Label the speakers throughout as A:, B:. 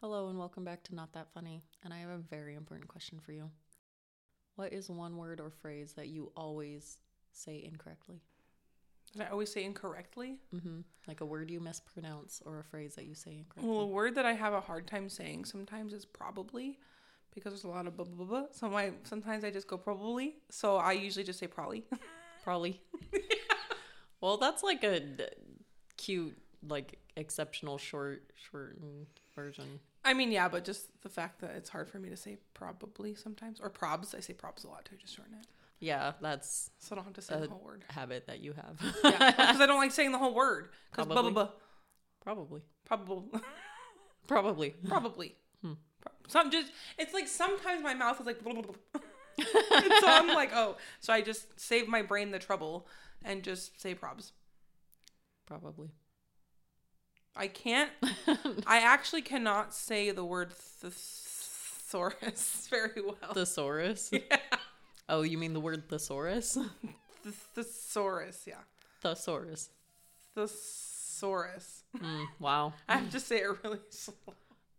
A: Hello and welcome back to Not That Funny. And I have a very important question for you. What is one word or phrase that you always say incorrectly?
B: Did I always say incorrectly?
A: Mm-hmm. Like a word you mispronounce or a phrase that you say incorrectly.
B: Well, a word that I have a hard time saying sometimes is probably because there's a lot of blah blah blah. So my sometimes I just go probably. So I usually just say probably.
A: Probably. well, that's like a cute, like exceptional short, shortened version.
B: I mean, yeah, but just the fact that it's hard for me to say probably sometimes or probs. I say probs a lot too, just shorten it.
A: Yeah, that's
B: So I don't have to say the whole word.
A: habit that you have.
B: Yeah, because I don't like saying the whole word. Because blah blah
A: Probably.
B: blah.
A: Probably.
B: Probably.
A: Probably.
B: Probably.
A: Hmm.
B: Some just it's like sometimes my mouth is like blah, blah, blah. So I'm like, oh, so I just save my brain the trouble and just say probs.
A: Probably.
B: I can't. I actually cannot say the word thesaurus very well.
A: Thesaurus?
B: yeah,
A: Oh, you mean the word thesaurus?
B: the thesaurus. Yeah,
A: Thesaurus.
B: thesaurus.
A: Mm, wow.
B: I have to say it really slow.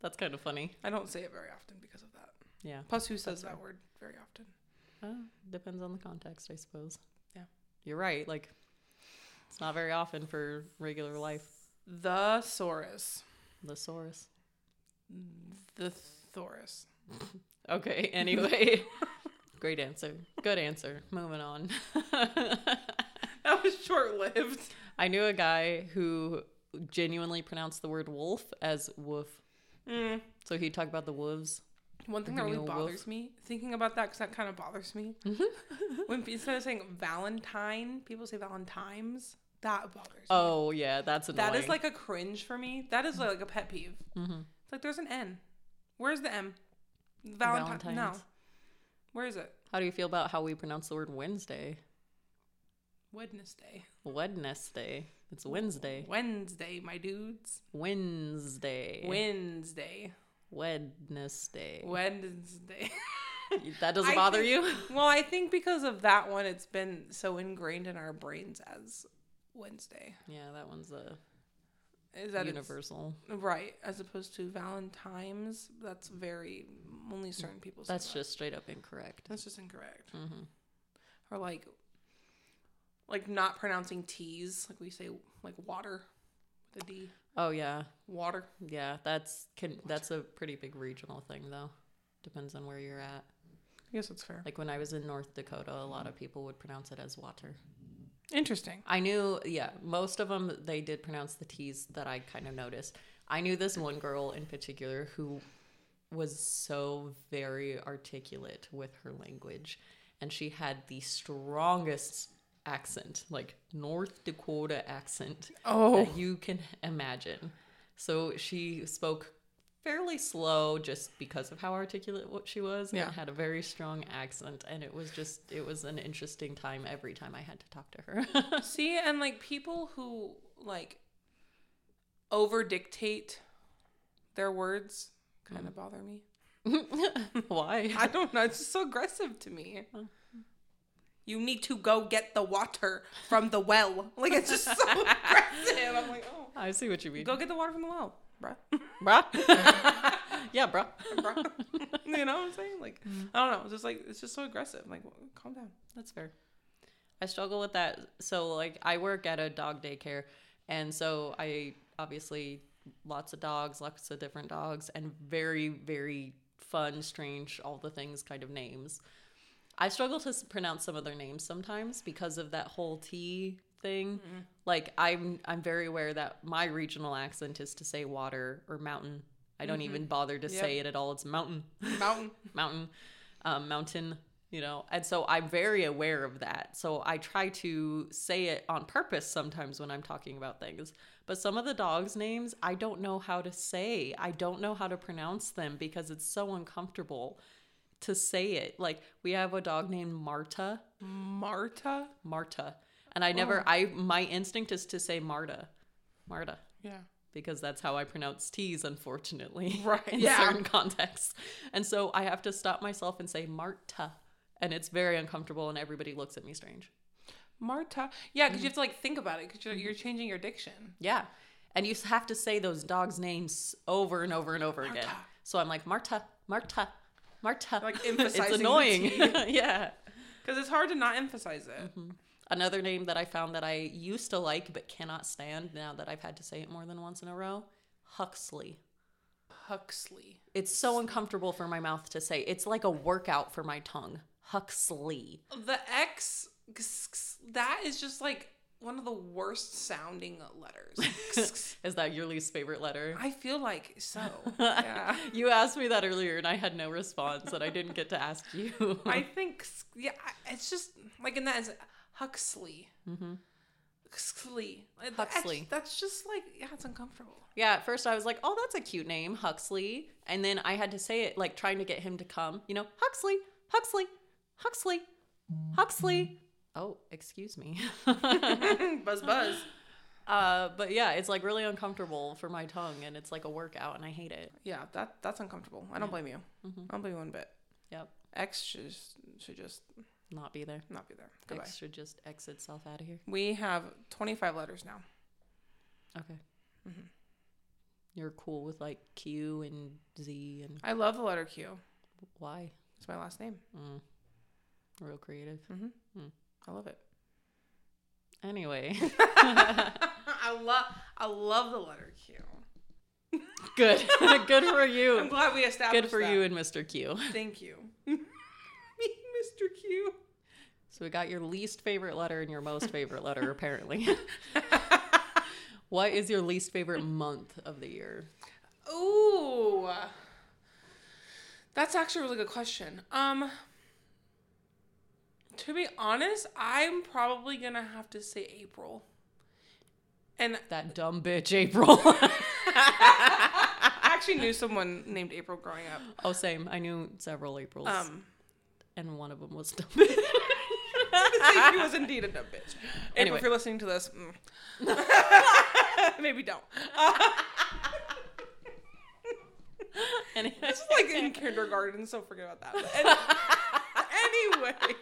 A: That's kind of funny.
B: I don't say it very often because of that.
A: Yeah.
B: Plus, who says that word very often?
A: Uh, depends on the context, I suppose.
B: Yeah.
A: You're right. Like, it's not very often for regular life.
B: The saurus.
A: Thesaurus.
B: The thesaurus.
A: Okay, anyway. Great answer. Good answer. Moving on.
B: That was short lived.
A: I knew a guy who genuinely pronounced the word wolf as woof.
B: Mm.
A: So he'd talk about the wolves.
B: One thing that really
A: you a woof.
B: bothers me, thinking about that, because that kind of bothers me. when instead of saying Valentine, people say Valentimes. That bothers me.
A: Oh, yeah, that's annoying.
B: that is like a cringe for me. That is like a pet peeve.
A: Mhm.
B: It's like there's an N. Where's the M? Valentine. No. Where is it?
A: How do you feel about how we pronounce the word Wednesday?
B: Wednesday.
A: Wednesday. It's Wednesday.
B: Wednesday, my dudes.
A: Wednesday.
B: Wednesday.
A: Wednesday.
B: Wednesday.
A: That doesn't bother
B: think-
A: you?
B: well, I think because of that one, it's been so ingrained in our brains as Wednesday.
A: Yeah, that one's a
B: Is that
A: universal.
B: right? As opposed to Valentine's, that's very only certain people. Say
A: That's
B: that.
A: just straight up incorrect.
B: that's just incorrect.
A: hmm
B: Or like, like not pronouncing T's, like we say like water with a D.
A: Oh yeah,
B: Water.
A: yeah. That's can that's a pretty big regional thing though. Depends on where you're at.
B: I guess that's fair.
A: Like when I was in North Dakota, a lot of people would pronounce it as water.
B: Interesting.
A: I knew, yeah, most of them they did pronounce the T's that I kind of noticed. I knew this one girl in particular who was so very articulate with her language, and she had the strongest accent, like North Dakota accent
B: Oh,
A: that you can imagine. So she spoke fairly slow just because of how articulate what she was
B: Yeah.
A: and had a very strong accent and it was just it was an interesting time every time I had to talk to her.
B: see, and like people who like over dictate their words kind of mm. bother me.
A: Why?
B: I don't know. It's just so aggressive to me. Uh. You need to go get the water from the well. Like it's just so aggressive. I'm like, oh,
A: I see what you mean.
B: go get the water from the well, bruh.
A: bruh. yeah, bruh.
B: bruh. you know what I'm saying? Like, mm-hmm. I don't know. It's just like it's just so aggressive. Like, well, calm down.
A: That's fair. I struggle with that. So, like, I work at a dog daycare, and so I obviously lots of dogs, lots of different dogs, and very, very fun, strange, all the things kind of names. I struggle to pronounce some of their names sometimes because of that whole T thing. Like, I'm I'm very aware that my regional accent is to say water or mountain. I don't even bother to say it at all. It's mountain.
B: Mountain.
A: mountain. Um, mountain you know? And so i'm very aware of that. So i try to say it on purpose sometimes when i'm talking about things. But some of the dogs names i don't know how to say. I don't know how to pronounce them because it's so uncomfortable to say it. Like we have a dog named marta.
B: Marta.
A: marta and i never oh. i my instinct is to say marta marta
B: Yeah.
A: because that's how I pronounce T's, unfortunately.
B: Right,
A: In
B: yeah.
A: certain contexts. And so I have to stop myself and say Marta. And it's very uncomfortable, and everybody looks at me strange.
B: Marta. Yeah, because you mm-hmm. have to like think about it because you're, you're changing your diction.
A: Yeah. And you have to say those dogs' names over and over and over again. So I'm like, Marta, Marta, Marta.
B: Like emphasizing
A: it's annoying. Yeah.
B: Because it's hard to not emphasize it. Mm-hmm.
A: Another name that I found that I used to like but cannot stand now that I've had to say it more than once in a row Huxley.
B: Huxley.
A: It's so uncomfortable for my mouth to say. It's like a workout for my tongue. Huxley.
B: The X, that is just like one of the worst sounding letters.
A: Is that your least favorite letter?
B: I feel like so. Yeah.
A: You asked me that earlier and I had no response and I didn't get to ask you.
B: I think, yeah, it's just like in that, Huxley. Mm-hmm. Huxley. Like, the X,
A: Huxley.
B: That's just like, yeah, it's uncomfortable.
A: yeah, at first I was like, oh, that's a cute name, Huxley. And then I had to say it like trying to get him to come, you know, Huxley, Huxley, Huxley, Huxley. Oh, excuse me.
B: buzz, buzz.
A: uh, but yeah, it's like really uncomfortable for my tongue and it's like a workout and I hate it.
B: Yeah, that that's uncomfortable. I don't blame you.
A: Mm-hmm.
B: I don't blame you one bit.
A: Yep.
B: X should just, should just
A: Not be there.
B: not be there. Goodbye.
A: X should just X itself out of here.
B: We have 25 letters now.
A: Okay. You're cool with like Q and Z and
B: I love the letter Q.
A: Why?
B: It's my last name.
A: Mm. Real creative.
B: mm-hmm I love it.
A: Anyway,
B: I love I love the letter Q.
A: good. good for you.
B: I'm glad we established
A: Good for
B: that.
A: you and Mr. Q.
B: Thank you. Mr. Q.
A: So we got your least favorite letter and your most favorite letter, apparently. what is your least favorite month of the year?
B: Ooh. That's actually a really good question. Um to be honest, I'm probably gonna have to say April. And
A: That dumb bitch, April.
B: I actually knew someone named April growing up.
A: oh, same. I knew several Aprils,
B: Um
A: and one of them was dumb bitch.
B: she was indeed a dumb bitch. April,
A: Anyway.
B: if you're listening to this, mm. maybe don't.
A: Anyway.
B: This is like in kindergarten, so forget about that. Any- anyway,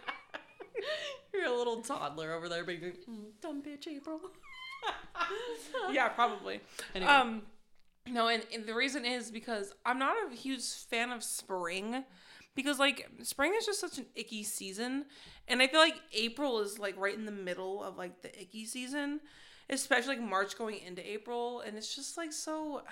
A: You're a little toddler over there being like, "Mm, dumb bitch, April.
B: yeah, probably.
A: Anyway.
B: Um, no, and, and the reason is because I'm not a huge fan of spring, because like spring is just such an icky season, and I feel like April is like right in the middle of like the icky season, especially like March going into April, and it's just like so.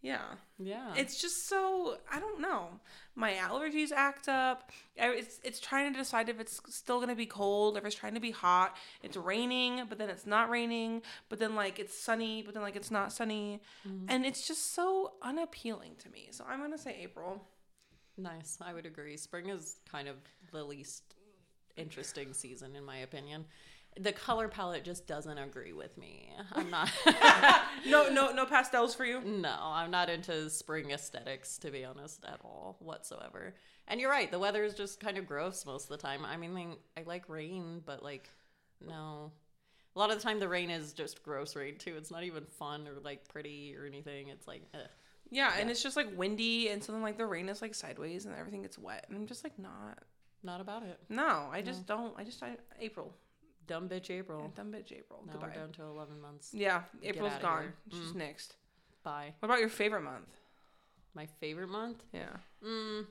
B: Yeah.
A: Yeah.
B: It's just so I don't know. My allergies act up. It's it's trying to decide if it's still gonna be cold, if it's trying to be hot. It's raining, but then it's not raining. But then like it's sunny, but then like it's not sunny, mm-hmm. and it's just so unappealing to me. So I'm gonna say April.
A: Nice. I would agree. Spring is kind of the least interesting season, in my opinion. The color palette just doesn't agree with me. I'm not.
B: No no no pastels for you.
A: no, I'm not into spring aesthetics, to be honest, at all whatsoever. And you're right. The weather is just kind of gross most of the time. I mean, I like rain, but like, no. A lot of the time, the rain is just gross rain too. It's not even fun or like pretty or anything. It's like, ugh.
B: Yeah, and it's just like windy, and so then like the rain is like sideways, and everything gets wet, and I'm just like not.
A: not about it.
B: No, I just don't. I just I, April.
A: Dumb bitch April.
B: Dumb bitch April.
A: Now
B: Goodbye.
A: we're down to 11 months.
B: Yeah, April's gone. She's next.
A: Bye.
B: What about your favorite month?
A: My favorite month?
B: Yeah.
A: Mm,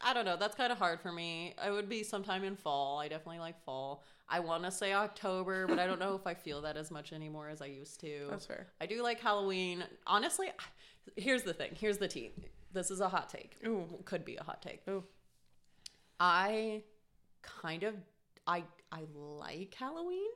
A: I don't know. That's kind of hard for me. It would be sometime in fall. I definitely like fall. I want to say October, but I don't know if I feel that as much anymore as I used to.
B: That's fair.
A: I do like Halloween. Honestly, here's the thing. Here's the tea. This is a hot take.
B: Ooh.
A: Could be a hot take.
B: Ooh.
A: I kind of I I like Halloween,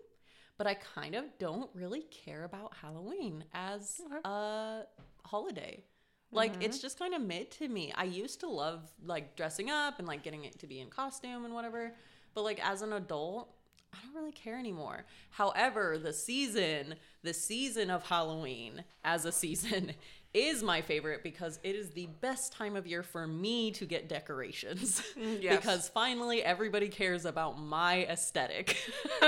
A: but I kind of don't really care about Halloween as
B: Okay.
A: a holiday. Like mm-hmm. it's just kind of mid to me. I used to love like dressing up and like getting it to be in costume and whatever, but like as an adult, I don't really care anymore. However, the season, the season of Halloween as a season is my favorite because it is the best time of year for me to get decorations.
B: Mm, yes.
A: because finally everybody cares about my aesthetic.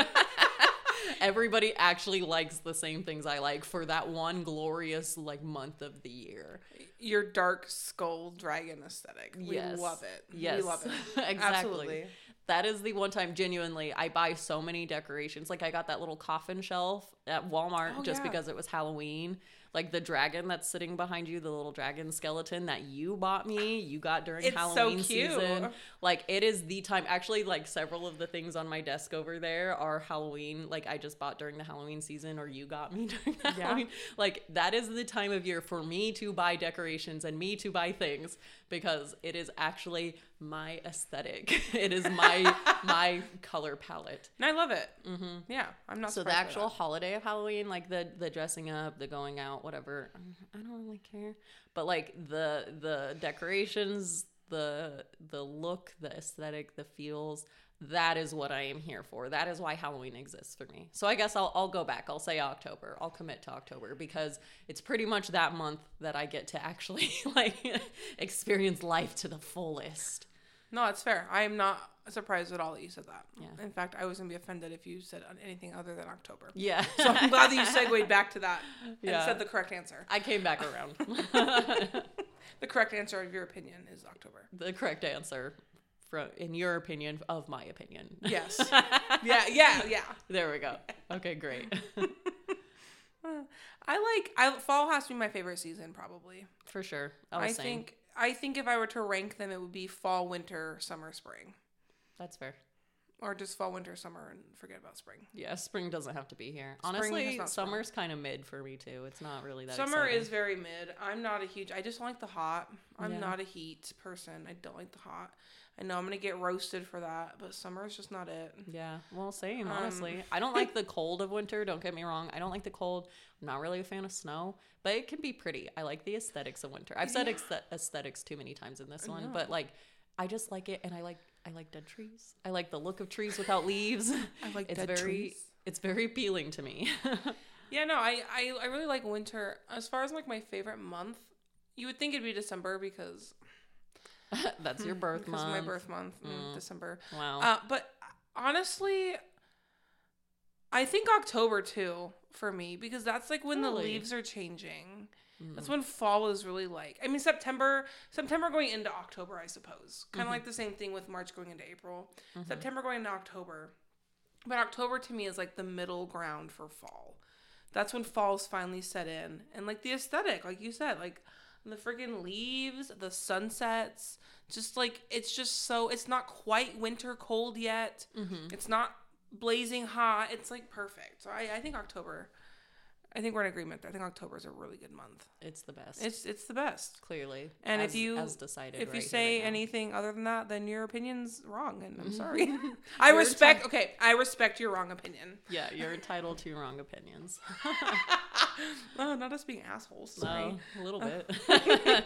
A: everybody actually likes the same things I like for that one glorious like month of the year.
B: Your dark skull dragon aesthetic. We
A: Yes.
B: love it.
A: Yes.
B: We love it.
A: exactly.
B: Absolutely.
A: That is the one time genuinely I buy so many decorations. Like I got that little coffin shelf at Walmart
B: Oh,
A: just
B: yeah.
A: because it was Halloween. Like the dragon that's sitting behind you, the little dragon skeleton that you bought me, you got during
B: It's so
A: Halloween
B: cute.
A: season. Like it is the time. Actually, like several of the things on my desk over there are Halloween. Like I just bought during the Halloween season, or you got me during the
B: Yeah.
A: Halloween. Like that is the time of year for me to buy decorations and me to buy things because it is actually my aesthetic. It is my my color palette.
B: And I love it. Mm-hmm. Yeah, I'm not.
A: So the actual holiday of Halloween, like the the dressing up, the going out, whatever, I don't really care. But like the the decorations, the the look, the aesthetic, the feels, that is what I am here for. That is why Halloween exists for me. So I guess I'll I'll go back. I'll say October. I'll commit to October because it's pretty much that month that I get to actually like experience life to the fullest.
B: No, it's fair. I am not surprised at all that you said that.
A: Yeah.
B: In fact, I was gonna be offended if you said anything other than October.
A: Yeah.
B: So I'm glad that you segued back to that and
A: Yeah.
B: said the correct answer.
A: I came back around.
B: The correct answer of your opinion is October.
A: the correct answer from in your opinion of my opinion
B: Yes. yeah. Yeah. Yeah.
A: there we go okay great
B: I like. I fall has to be my favorite season probably.
A: for sure i,
B: I
A: was saying
B: think. I think if I were to rank them, it would be fall, winter, summer, spring,
A: that's fair
B: or just fall, winter, summer, and forget about spring.
A: yeah spring doesn't have to be here
B: Spring
A: honestly
B: not
A: summer's kind of mid for me too it's not really that
B: Summer
A: exciting.
B: is very mid. I'm not a huge. I just don't like the hot. I'm
A: Yeah.
B: not a heat person. I don't like the hot. I know I'm gonna get roasted for that, but summer is just not it.
A: yeah well same
B: Um,
A: honestly i don't like the cold of winter don't get me wrong i don't like the cold i'm not really a fan of snow but it can be pretty i like the aesthetics of winter i've said
B: Yeah.
A: aesthet- aesthetics too many times in this one but like i just like it and i like i like dead trees i like the look of trees without leaves
B: I like
A: it's
B: dead
A: very
B: trees.
A: it's very appealing to me
B: Yeah, no, I, I I really like winter. As far as like my favorite month, you would think it'd be December because
A: that's your birth
B: because
A: month
B: my birth month, mm. December.
A: wow
B: Uh, but honestly, I think October too for me because that's like when the leaves are changing.
A: Mm.
B: That's when fall is really like. I mean, September, September going into October, I suppose. Kind of
A: Mm-hmm.
B: like the same thing with March going into April. September going into October. But October to me is like the middle ground for fall. That's when fall's finally set in. And like the aesthetic, like you said, like the freaking leaves, the sunsets, just like it's just so it's not quite winter cold yet.
A: Mm-hmm.
B: It's not blazing hot. It's like perfect. So I, I think October I think we're in agreement. I think October is a really good month.
A: it's the best
B: It's it's the best.
A: clearly
B: And if you-
A: as decided
B: If
A: right
B: you say
A: right
B: anything other than that, then your opinion's wrong, and I'm sorry. I respect.
A: enti-
B: Okay, I respect your wrong opinion.
A: yeah you're entitled to wrong opinions
B: Oh, not us being assholes. Sorry.
A: no a little bit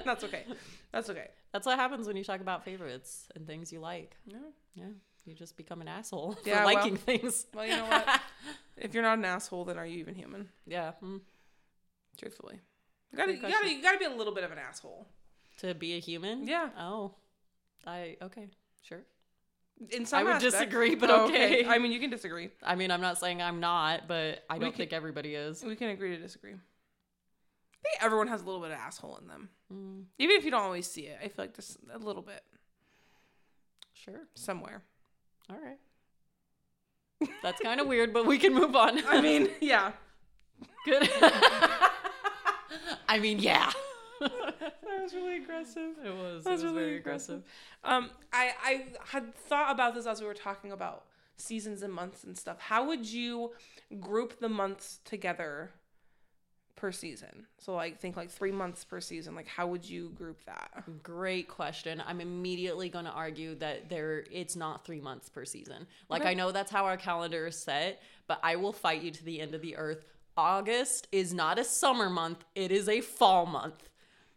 B: That's okay. That's okay.
A: that's what happens when you talk about favorites and things you like
B: No.
A: yeah you just become an asshole
B: Yeah,
A: for
B: well-
A: liking things
B: Well, you know what? if you're not an asshole, then are you even human?
A: yeah mm.
B: Truthfully, you gotta, you gotta, you gotta be a little bit of an asshole.
A: to be a human
B: Yeah.
A: oh i okay sure
B: In some, I
A: would
B: aspects.
A: disagree, but
B: Oh,
A: okay.
B: I mean, you can disagree.
A: i mean i'm not saying i'm not but i
B: We
A: don't
B: can-
A: think everybody is
B: We can agree to disagree. I think everyone has a little bit of asshole in them,
A: mm,
B: even if you don't always see it. I feel like just a little bit
A: sure
B: somewhere.
A: All right that's kind of weird but we can move on
B: I mean, yeah.
A: good i mean yeah
B: That was really aggressive.
A: it was
B: That's
A: it was
B: really
A: very
B: aggressive.
A: aggressive
B: Um, I I had thought about this as we were talking about seasons and months and stuff. How would you group the months together per season? So like think like three months per season. Like how would you group that?
A: Great question. I'm immediately going to argue that there it's not 3 months per season. Like
B: Okay.
A: I know that's how our calendar is set, but I will fight you to the end of the earth. August is not a summer month, it is a fall month.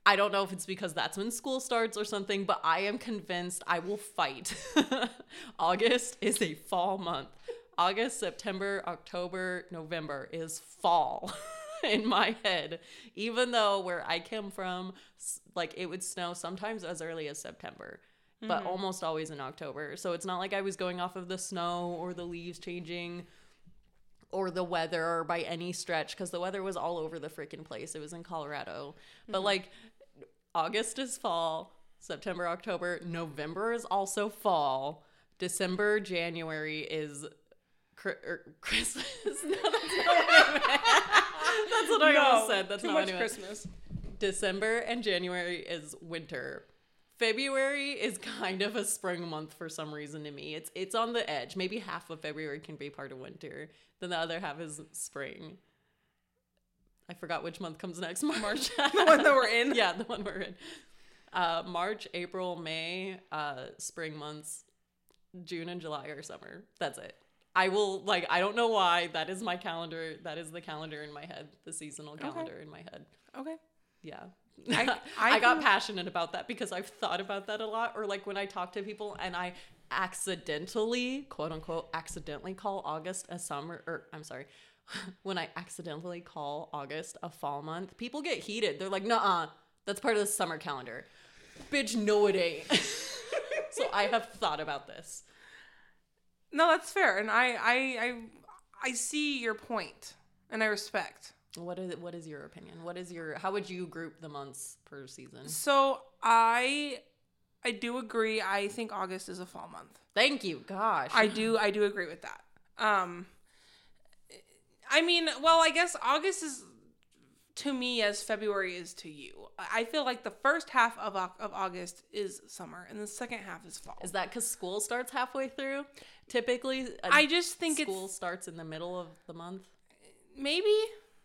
A: I don't know if it's because that's when school starts or something, but I am convinced I will fight. August is a fall month. August, September, October, November is fall in my head. Even though where I came from, like it would snow sometimes as early as September, but almost always in October. So it's not like I was going off of the snow or the leaves changing or the weather by any stretch because the weather was all over the freaking place. It was in Colorado. But like August is fall, September, October, November is also fall. December, January is er, Christmas. no, that's not what I meant. That's what I almost said. That's
B: too
A: not
B: much
A: meant.
B: Christmas.
A: December and January is winter. February is kind of a spring month for some reason to me. It's it's on the edge. Maybe half of February can be part of winter. Then the other half is spring. I forgot which month comes next. March.
B: The one that we're in.
A: yeah, the one we're in. Uh, March, April, May, uh, spring months. June and July are summer. That's it. I will like I don't know why that is my calendar. That is the calendar in my head. The seasonal calendar in my head.
B: Okay.
A: Yeah.
B: I-
A: I,
B: I
A: got passionate about that because I've thought about that a lot. Or like when I talk to people and I accidentally, quote unquote, accidentally call August a summer, or I'm sorry, when I accidentally call August a fall month, people get heated. They're like, nah, that's part of the summer calendar. Bitch, no, it ain't. so I have thought about this.
B: No, that's fair, and I I I I see your point, and I respect.
A: What is what is your opinion? What is your how would you group the months per season?
B: So I I do agree. I think August is a fall month.
A: Thank you. Gosh.
B: I do I do agree with that. Um I mean, well, I guess August is to me as February is to you. I feel like the first half of of August is summer and the second half is fall.
A: Is that because school starts halfway through? Typically,
B: I just think
A: school starts in the middle of the month.
B: maybe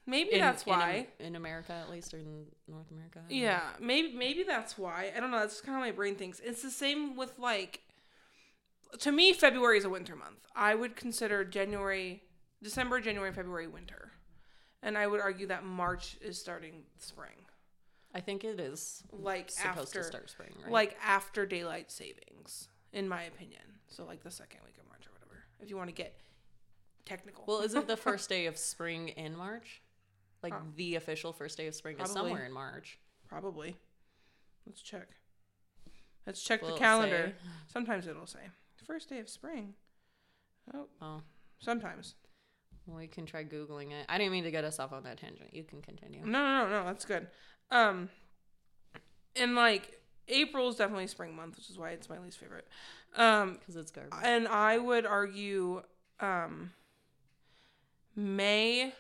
B: maybe
A: In-
B: that's why.
A: in, America, at least, or in North America. Don't know.
B: Yeah, maybe maybe that's why. I don't know. That's kind of my brain thinks. It's the same with like. To me, February is a winter month. I would consider January, December, January, February winter, and I would argue that March is starting spring,
A: I think it is
B: like
A: supposed
B: after,
A: to start spring, right?
B: like after daylight savings, in my opinion. So like the second week of March or whatever, if you want to get technical.
A: well, isn't the first day of spring in March? Like
B: Huh.
A: the official first day of spring is somewhere in March.
B: probably. Let's check. Let's check
A: Will
B: the calendar.
A: say?
B: Sometimes it'll say first day of spring. Oh,
A: Oh,
B: sometimes.
A: well, we can try googling it. I didn't mean to get us off on that tangent. You can continue.
B: No, no, no, no. That's good. Um, and like April is definitely spring month, which is why it's my least favorite. Um,
A: Because it's garbage.
B: and I would argue, um, May.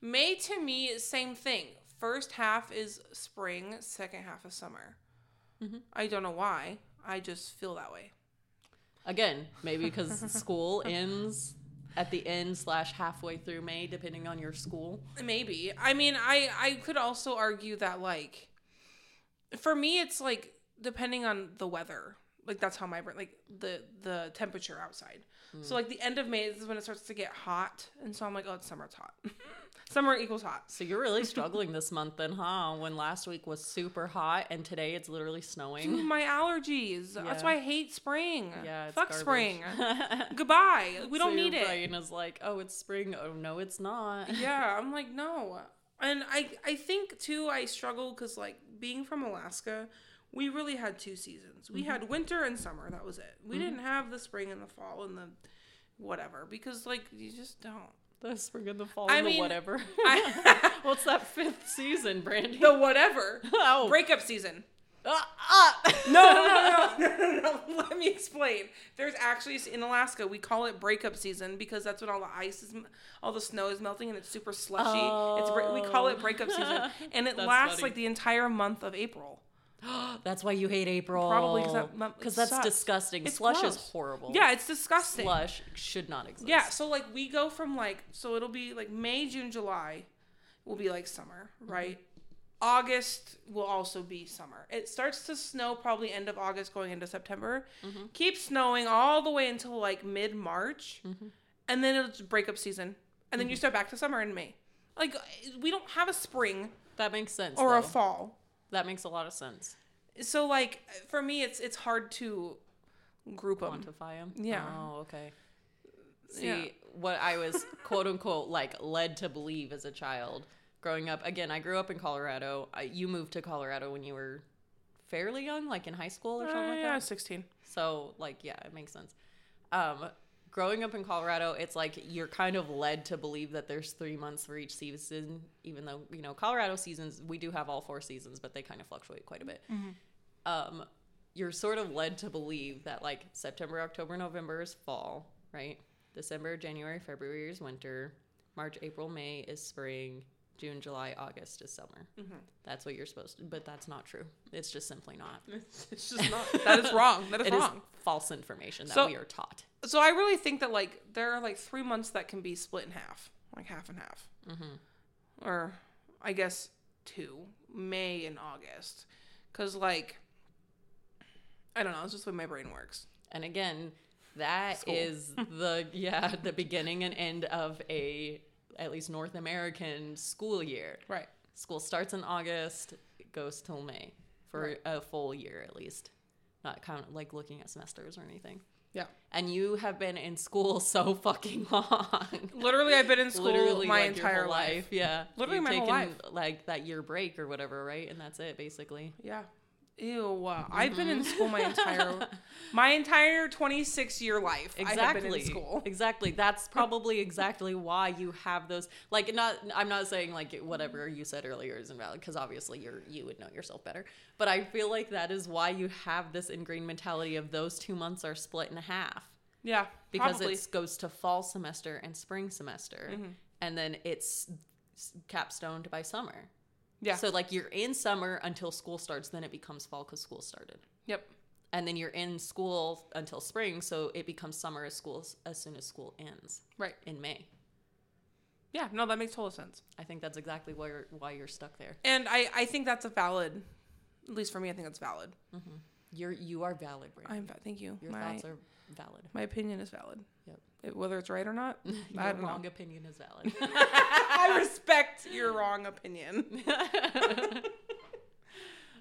B: May to me same thing. First half is spring, second half is summer.
A: Mhm.
B: I don't know why. I just feel that way.
A: Again, maybe because school ends at the end slash halfway through May, depending on your school.
B: Maybe. I mean, I I could also argue that like for me it's like depending on the weather. Like that's how my brain like the the temperature outside. Hmm. So like the end of May is when it starts to get hot and so I'm like, "Oh, it's summer, it's hot." summer equals hot.
A: So you're really struggling this month then, huh? When last week was super hot and today it's literally
B: Dude,
A: snowing.
B: my allergies. That's why I hate spring.
A: Yeah, it's
B: Fuck
A: garbage.
B: spring. Goodbye. We don't need it.
A: brain is like, oh, it's spring. Oh no, it's not.
B: yeah, I'm like no, and I I think too I struggle because like being from Alaska, we really had two seasons. We had mm-hmm. winter and summer. That was it. We mm-hmm. didn't have the spring and the fall and the whatever because like you just don't.
A: The spring and the fall
B: I
A: and the
B: mean,
A: whatever.
B: I-
A: What's that fifth season, Brandi?
B: The whatever
A: oh.
B: breakup season.
A: Ah, ah.
B: No, no, no, no, no, no, no. Let me explain. There's actually in Alaska we call it breakup season because that's when all the ice is, all the snow is melting and it's super slushy. It's we call it breakup season, and it
A: That's
B: lasts
A: funny.
B: like the entire month of April.
A: That's why you hate April.
B: Probably 'cause that
A: Because that's disgusting.
B: It's
A: Slush
B: gross.
A: is horrible.
B: Yeah, it's disgusting.
A: Slush should not exist.
B: Yeah, so like we go from like so it'll be like May, June, July will be like summer, right? August will also be summer. It starts to snow probably end of August going into September. Mm-hmm. Keeps snowing all the way until like mid March. Mm-hmm. And then it'll just break up season. And then you mm-hmm. start back to summer in May. Like we don't have a spring
A: That makes sense.
B: or a fall.
A: That makes a lot of sense.
B: So like for me it's it's hard to group them.
A: Quantify them.
B: Yeah.
A: Oh, okay. See,
B: Yeah.
A: what I was quote unquote like led to believe as a child growing up. Again, I grew up in Colorado. I, you moved to Colorado when you were fairly young, like in high school or something
B: Uh,
A: like
B: yeah,
A: that.
B: 16.
A: So, like, yeah, it makes sense. Um, growing up in Colorado, it's like you're kind of led to believe that there's three months for each season, even though, you know, Colorado seasons, we do have all four seasons, but they kind of fluctuate quite a bit. Um, you're sort of led to believe that like September, October, November is fall, right? December, January, February is winter. March, April, May is spring. June, July, August is summer. That's what you're supposed to, but that's not true. It's just simply not.
B: It's just not. That is wrong. That is
A: It is
B: wrong.
A: false information that
B: So-
A: we are taught.
B: So I really think that like there are like three months that can be split in half, like half and half, mm-hmm. or I guess two, May and August, because like I don't know, it's just the way my brain works.
A: And again, that
B: School.
A: is the yeah the beginning and end of a at least North American school year.
B: Right.
A: School starts in August, goes till May for
B: Right.
A: a full year at least. Not count like looking at semesters or anything.
B: Yeah.
A: And you have been in school so fucking long.
B: Literally, I've been in school
A: Literally
B: my
A: like,
B: entire
A: whole
B: life.
A: Yeah.
B: Literally
A: You've
B: my whole life.
A: Like that year break or whatever, right? And that's it basically.
B: Yeah. Ew. uh, I've been in school my entire my entire 26 year life.
A: Exactly
B: been in school.
A: exactly that's probably exactly why you have those like not i'm not saying like whatever you said earlier is invalid because obviously you're you would know yourself better but i feel like that is why you have this ingrained mentality of those two months are split in half
B: Yeah.
A: because it goes to fall semester and spring semester
B: Mm-hmm.
A: and then it's capstoned by summer
B: yeah.
A: so like you're in summer until school starts then it becomes fall because school started
B: yep.
A: and then you're in school until spring so it becomes summer as school as soon as school ends
B: Right.
A: in may
B: Yeah. No, that makes total sense.
A: i think that's exactly why you're why you're stuck there
B: And I I think that's a valid. At least for me, I think that's valid. Mm-hmm.
A: you're you are valid Brandon.
B: I'm thank you.
A: your
B: my
A: thoughts are valid
B: my opinion is valid. Whether it's right or not, I
A: your
B: don't
A: wrong
B: know.
A: opinion is valid.
B: I respect your wrong opinion.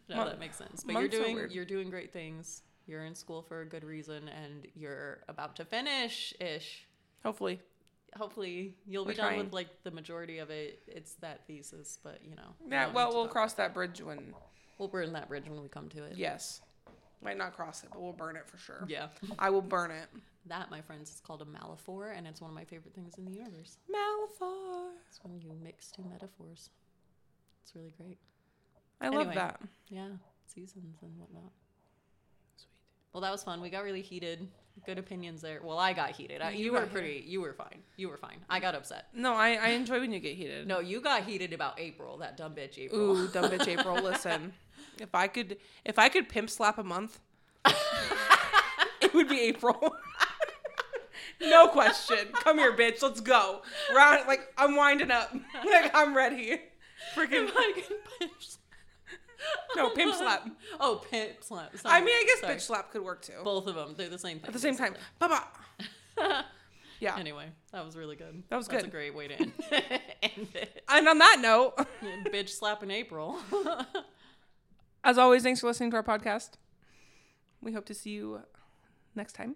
A: no
B: Mon-
A: that makes sense. But you're doing you're doing great things. You're in school for a good reason and you're about to finish ish
B: Hopefully,
A: hopefully you'll
B: We're
A: be done with like the majority of it. It's that thesis but you know
B: yeah. Well, we'll cross that bridge when
A: we'll burn that bridge when we come to it.
B: Yes. Might not cross it, but we'll burn it for sure.
A: yeah
B: I will burn it.
A: That, my friends, is called a malaphor, and it's one of my favorite things in the universe.
B: Malfoy.
A: It's when you mix two metaphors. It's really great.
B: I love that.
A: Yeah, seasons and whatnot.
B: Sweet.
A: Well, that was fun. We got really heated. Good opinions there. Well, I got heated. I,
B: You
A: you
B: got
A: were pretty. You were fine. You were fine. I got upset.
B: No, I, I enjoy when you get heated.
A: No, you got heated about April. That dumb bitch April.
B: Ooh, dumb bitch April. Listen, if I could, if I could pimp slap a month, it would be April. no question. Come here, bitch. Let's go. Round like I'm winding up. like I'm ready. Freaking
A: If I could pimp-
B: no pimp slap.
A: Oh, pimp slap.
B: I mean, I guess
A: Sorry.
B: bitch slap could work too.
A: Both of them. They're the same thing.
B: At the same time,
A: basically.
B: baba. Yeah.
A: Anyway, that was really good.
B: That was
A: That's
B: good.
A: a great way to end, end it.
B: And on that note,
A: Bitch slap in April.
B: As always, thanks for listening to our podcast. We hope to see you next time.